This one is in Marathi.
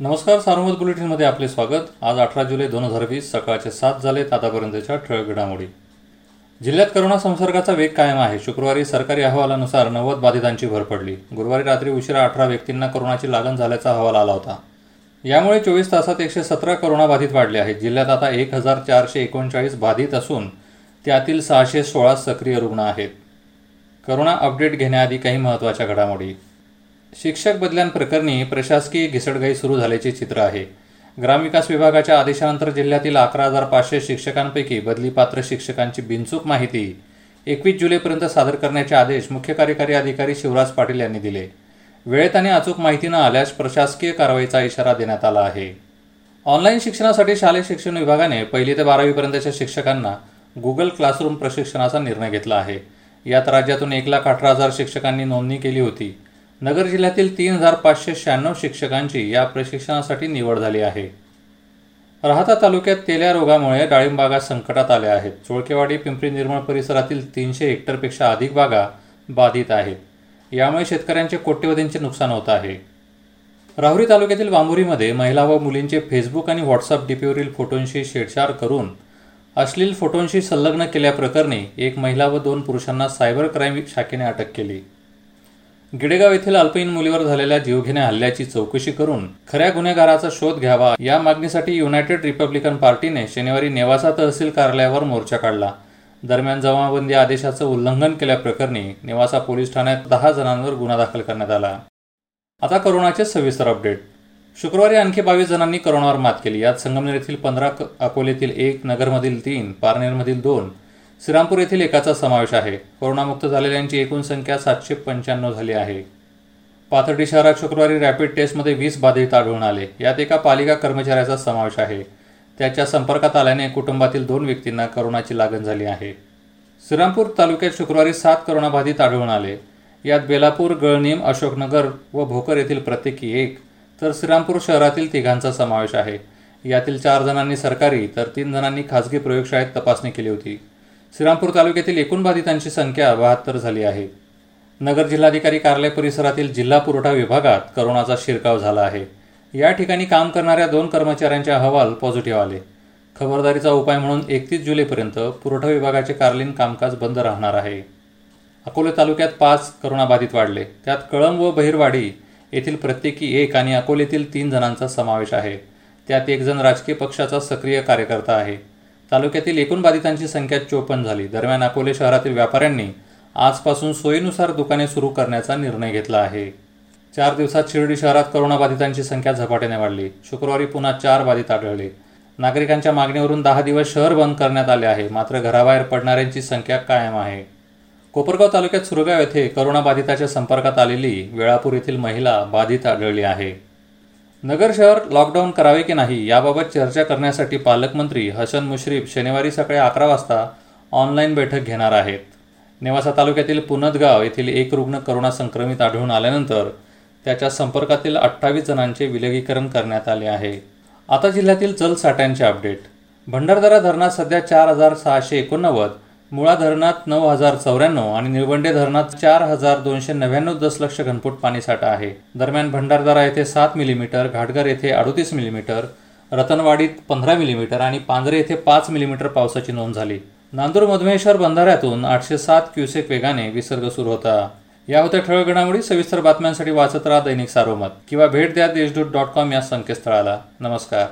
नमस्कार सार्वमत बुलेटिनमध्ये आपले स्वागत. आज अठरा जुलै दोन हजार वीस सकाळचे सात झाले आतापर्यंतच्या ठळक घडामोडी. जिल्ह्यात करोना संसर्गाचा वेग कायम आहे. शुक्रवारी सरकारी अहवालानुसार नव्वद बाधितांची भर पडली. गुरुवारी रात्री उशिरा अठरा व्यक्तींना करोनाची लागण झाल्याचा अहवाल आला होता. यामुळे चोवीस तासात एकशे सतरा करोना बाधित वाढले आहेत. जिल्ह्यात आता एक हजार चारशे एकोणचाळीस बाधित असून त्यातील सहाशे सोळा सक्रिय रुग्ण आहेत. करोना अपडेट घेण्याआधी काही महत्त्वाच्या घडामोडी. शिक्षक बदल्यांप्रकरणी प्रशासकीय घिसडघाई सुरू झाल्याचे चित्र आहे. ग्रामविकास विभागाच्या आदेशानंतर जिल्ह्यातील अकरा हजार पाचशे शिक्षकांपैकी बदलीपात्र शिक्षकांची बिनचूक माहिती एकवीस जुलैपर्यंत सादर करण्याचे आदेश मुख्य कार्यकारी अधिकारी शिवराज पाटील यांनी दिले. वेळेत आणि अचूक माहिती न आल्यास प्रशासकीय कारवाईचा इशारा देण्यात आला आहे. ऑनलाईन शिक्षणासाठी शालेय शिक्षण विभागाने पहिली ते बारावीपर्यंतच्या शिक्षकांना गुगल क्लासरूम प्रशिक्षणाचा निर्णय घेतला आहे. यात राज्यातून एक लाख अठरा हजार शिक्षकांनी नोंदणी केली होती. नगर जिल्ह्यातील तीन हजार पाचशे शहाण्णव शिक्षकांची या प्रशिक्षणासाठी निवड झाली आहे. राहता तालुक्यात तेल्या रोगामुळे डाळिंब बागा संकटात आल्या आहेत. चोळकेवाडी पिंपरी निर्मळ परिसरातील तीनशे हेक्टरपेक्षा अधिक बागा बाधित आहेत. यामुळे शेतकऱ्यांचे कोट्यवधींचे नुकसान होत आहे. राहुरी तालुक्यातील बांबुरीमध्ये महिला व मुलींचे फेसबुक आणि व्हॉट्सअप डीपीवरील फोटोंशी छेडछाड करून अश्लील फोटोंशी संलग्न केल्याप्रकरणी एक महिला व दोन पुरुषांना सायबर क्राईम शाखेने अटक केली. गिडेगाव येथील अल्पईन मुलीवर झालेल्या जीवघेण्या हल्ल्याची चौकशी करून खऱ्या गुन्हेगाराचा शोध घ्यावा या मागणीसाठी युनायटेड रिपब्लिकन पार्टीने शनिवारी नेवासा तहसील कार्यालयावर मोर्चा काढला. दरम्यान जमाबंदी आदेशाचं उल्लंघन केल्याप्रकरणी नेवासा पोलीस ठाण्यात दहा जणांवर गुन्हा दाखल करण्यात आला. आता करोनाचे सविस्तर अपडेट. शुक्रवारी आणखी बावीस जणांनी करोनावर मात केली. यात संगमनेर येथील पंधरा अकोलेतील एक नगरमधील तीन पारनेरमधील दोन श्रीरामपूर येथील एकाचा समावेश आहे. कोरोनामुक्त झालेल्यांची एकूण संख्या सातशे पंच्याण्णव झाली आहे. पाथर्डी शहरात शुक्रवारी रॅपिड टेस्टमध्ये वीस बाधित आढळून आले. यात एका पालिका कर्मचाऱ्याचा समावेश आहे. त्याच्या संपर्कात आल्याने कुटुंबातील दोन व्यक्तींना करोनाची लागण झाली आहे. श्रीरामपूर तालुक्यात शुक्रवारी सात करोनाबाधित आढळून आले. यात बेलापूर गळनीम अशोकनगर व भोकर येथील प्रत्येकी एक तर श्रीरामपूर शहरातील तिघांचा समावेश आहे. यातील चार जणांनी सरकारी तर तीन जणांनी खासगी प्रयोगशाळेत तपासणी केली होती. श्रीरामपूर तालुक्यातील एकूण बाधितांची संख्या बहात्तर झाली आहे. नगर जिल्हाधिकारी कार्यालय परिसरातील जिल्हा पुरवठा विभागात करोनाचा शिरकाव झाला आहे. या ठिकाणी काम करणाऱ्या दोन कर्मचाऱ्यांचे अहवाल पॉझिटिव्ह आले. खबरदारीचा उपाय म्हणून एकतीस जुलैपर्यंत पुरवठा विभागाचे कार्यालयीन कामकाज बंद राहणार आहे. अकोले तालुक्यात पाच करोनाबाधित वाढले. त्यात कळंब व बहिरवाडी येथील प्रत्येकी एक आणि अकोलेतील तीन जणांचा समावेश आहे. त्यात एक जण राजकीय पक्षाचा सक्रिय कार्यकर्ता आहे. तालुक्यातील एकूण बाधितांची संख्या चोपन्न झाली. दरम्यान अकोले शहरातील व्यापाऱ्यांनी आजपासून सोयीनुसार दुकाने सुरू करण्याचा निर्णय घेतला आहे. चार दिवसात शिर्डी शहरात करोनाबाधितांची संख्या झपाट्याने वाढली. शुक्रवारी पुन्हा चार बाधित आढळले. नागरिकांच्या मागणीवरून दहा दिवस शहर बंद करण्यात आले आहे. मात्र घराबाहेर पडणाऱ्यांची संख्या कायम आहे. कोपरगाव तालुक्यात सुरगाव येथे करोनाबाधिताच्या संपर्कात आलेली वेळापूर येथील महिला बाधित आढळली आहे. नगर शहर लॉकडाऊन करावे की नाही याबाबत चर्चा करण्यासाठी पालकमंत्री हसन मुश्रीफ शनिवारी सकाळी अकरा वाजता ऑनलाईन बैठक घेणार आहेत. नेवासा तालुक्यातील पुनदगाव येथील एक रुग्ण करोना संक्रमित आढळून आल्यानंतर त्याच्या संपर्कातील अठ्ठावीस जणांचे विलगीकरण करण्यात आले आहे. आता जिल्ह्यातील जलसाठ्यांचे अपडेट भंडारदरा धरणात सध्या चार हजार सहाशे एकोणनव्वद मुळा धरणात नऊ हजार चौऱ्याण्णव आणि निळवंडे धरणात चार हजार दोनशे नव्याण्णव दशलक्ष घनफूट पाणीसाठा आहे. दरम्यान भंडारदरा येथे सात मिलीमीटर घाटघर येथे अडोतीस मिलीमीटर रतनवाडीत पंधरा मिलीमीटर आणि पांजरे येथे पाच मिलीमीटर पावसाची नोंद झाली. नांदूर मधमेश्वर बंधाऱ्यातून आठशे सात क्युसेक वेगाने विसर्ग सुरू होता. या होत्या ठळक घडामोडी सविस्तर बातम्यांसाठी वाचत राहा दैनिक सारोमत किंवा भेट द्या देशदूत डॉट कॉम या संकेतस्थळाला. नमस्कार.